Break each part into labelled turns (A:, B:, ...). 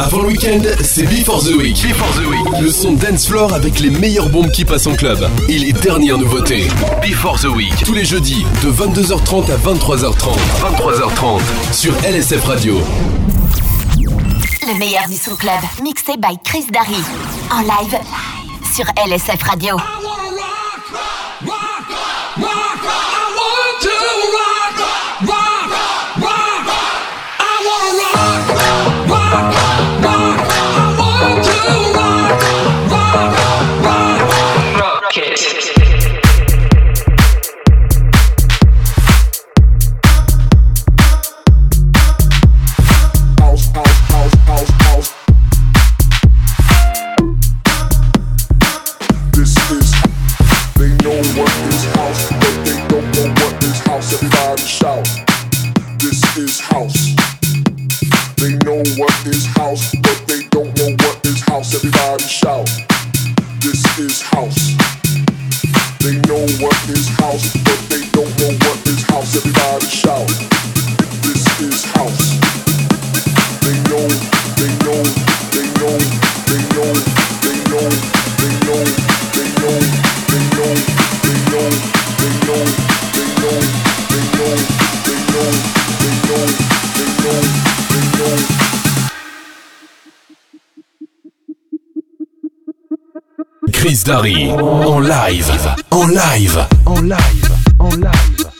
A: Avant le week-end, c'est Before the Week. Before the Week. Le son dance floor avec les meilleures bombes qui passent en club. Et les dernières nouveautés. Before the Week. Tous les jeudis, de 22h30 à 23h30. 23h30. Sur LSF Radio.
B: Le meilleur du son club. Mixé by Chris Darry. En live. Sur LSF Radio.
A: Rocket. En live, en live, en live, en live.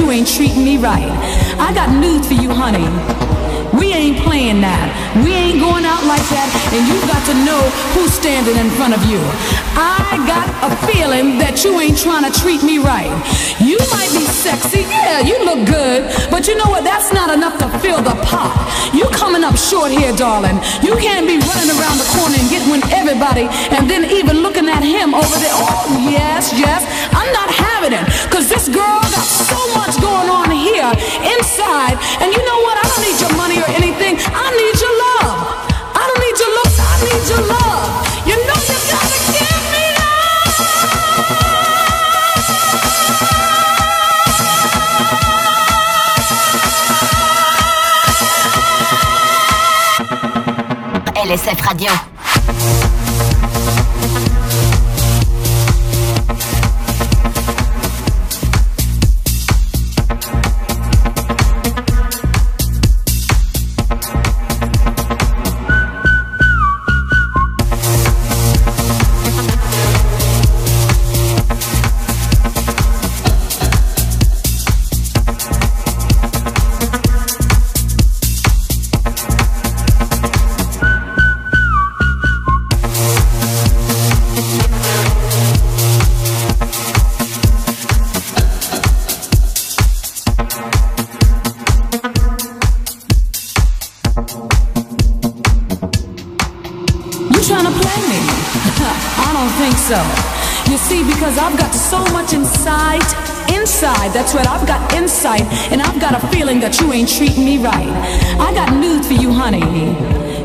C: you ain't treating me right. I got news for you, honey. We ain't playing that. We ain't going out like that, and you got to know who's standing in front of you. I got a feeling that you ain't trying to treat me right. You might be sexy, yeah, you look good, but you know what? That's not enough to fill the pot. You coming up short here, darling. You can't be running around the corner and getting with everybody, and then even looking at him over there. Oh, yes, yes, I'm not having it, cause this girl got so much going on here inside, and you know what? I don't need your money or anything. I need your love. I don't need your looks. I need your love. You know you gotta give me
B: love. LSF Radio.
C: Ain't treating me right. I got news for you, honey.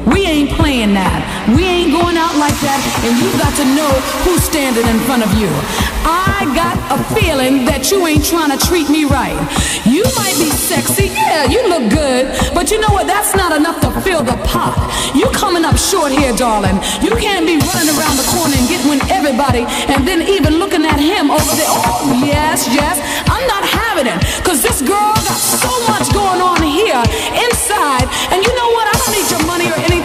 C: We ain't playing that. We ain't going out like that, and you got to know who's standing in front of you. I got a feeling that you ain't trying to treat me right. You might be sexy, yeah, you look good, but you know what? That's not enough to fill the pot. You coming up short here, darling. You can't be running around the corner and getting with everybody, and then even looking at him over there. Oh, yes, yes. I'm not having it, cause this girl got so much going on here inside, and you know what? I don't need your money or anything.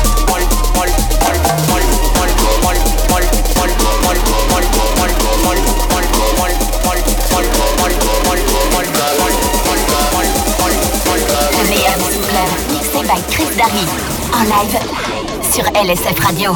B: by Chris Darry en live sur LSF Radio.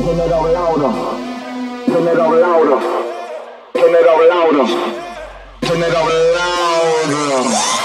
D: Turn it up louder. Turn it up louder. Turn it up louder. Turn it up louder.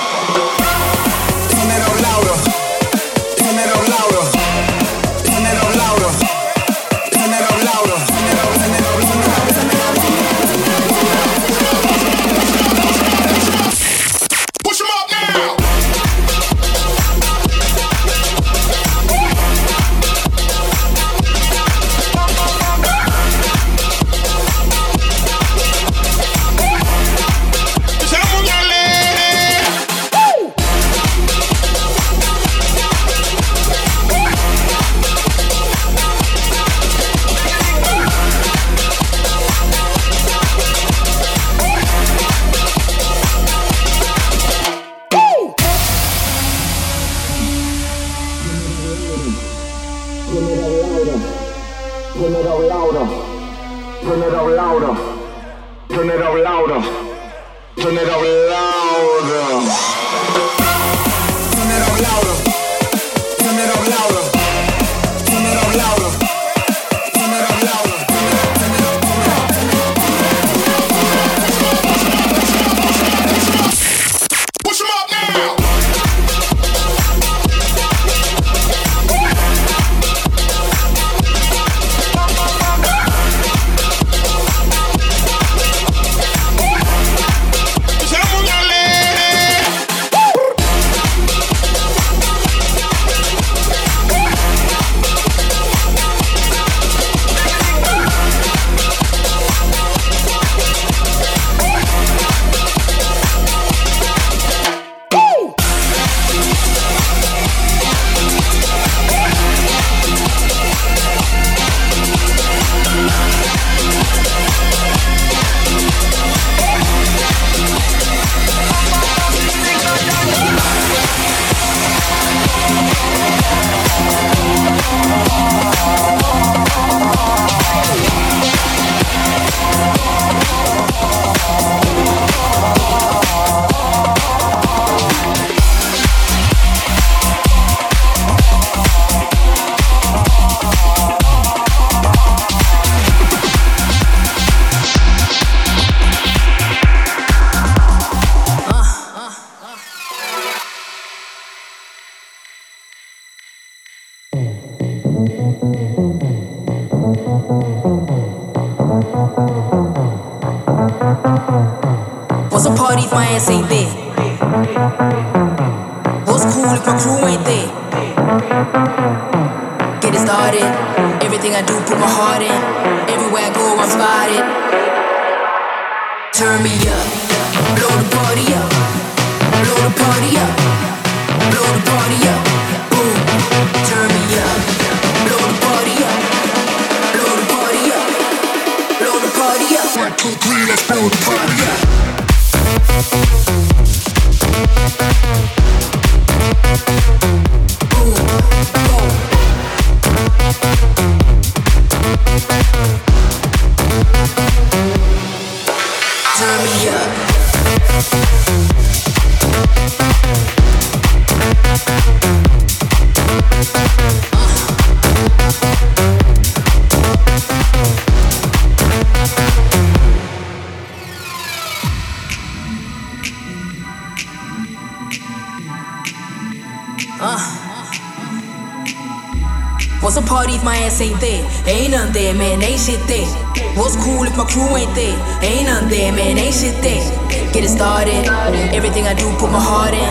D: Ain't there? Ain't none there, man, ain't shit there. What's cool if my crew ain't there? Ain't none there, man, ain't shit there. Get it started. Everything I do, put my heart in.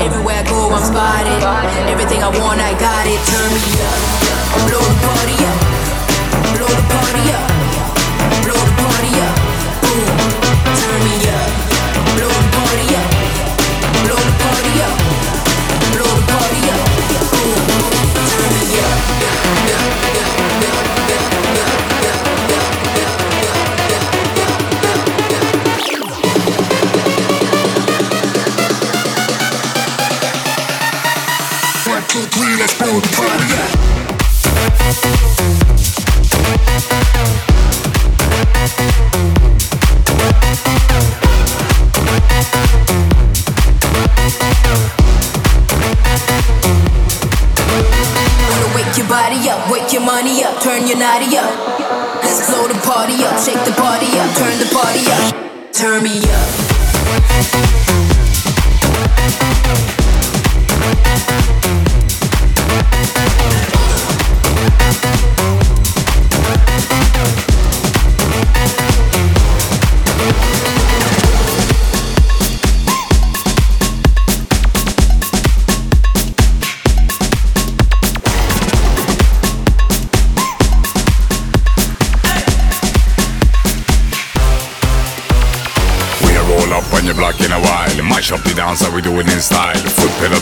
D: Everywhere I go, I'm spotted. Everything I want, I got it. Turn me up. Blow the party up. Blow the party up.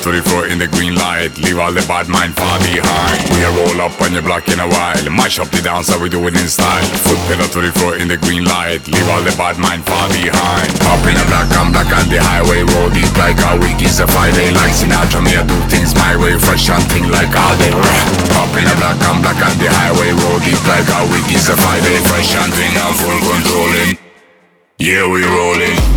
E: 24 in the green light. Leave all the bad mind far behind. We are roll up on your block in a while. Mash up the dancer, we do it in style. Foot pedal 24 in the green light. Leave all the bad mind far behind. Up in a black, I'm black on the highway. Roll deep like a week is a Friday. Like Sinatra, me I do things my way. Fresh and thing like all day. Up in a black, I'm black on the highway. Roll deep like a week is a Friday. Fresh and thing, I'm full controlling. Yeah, we rolling.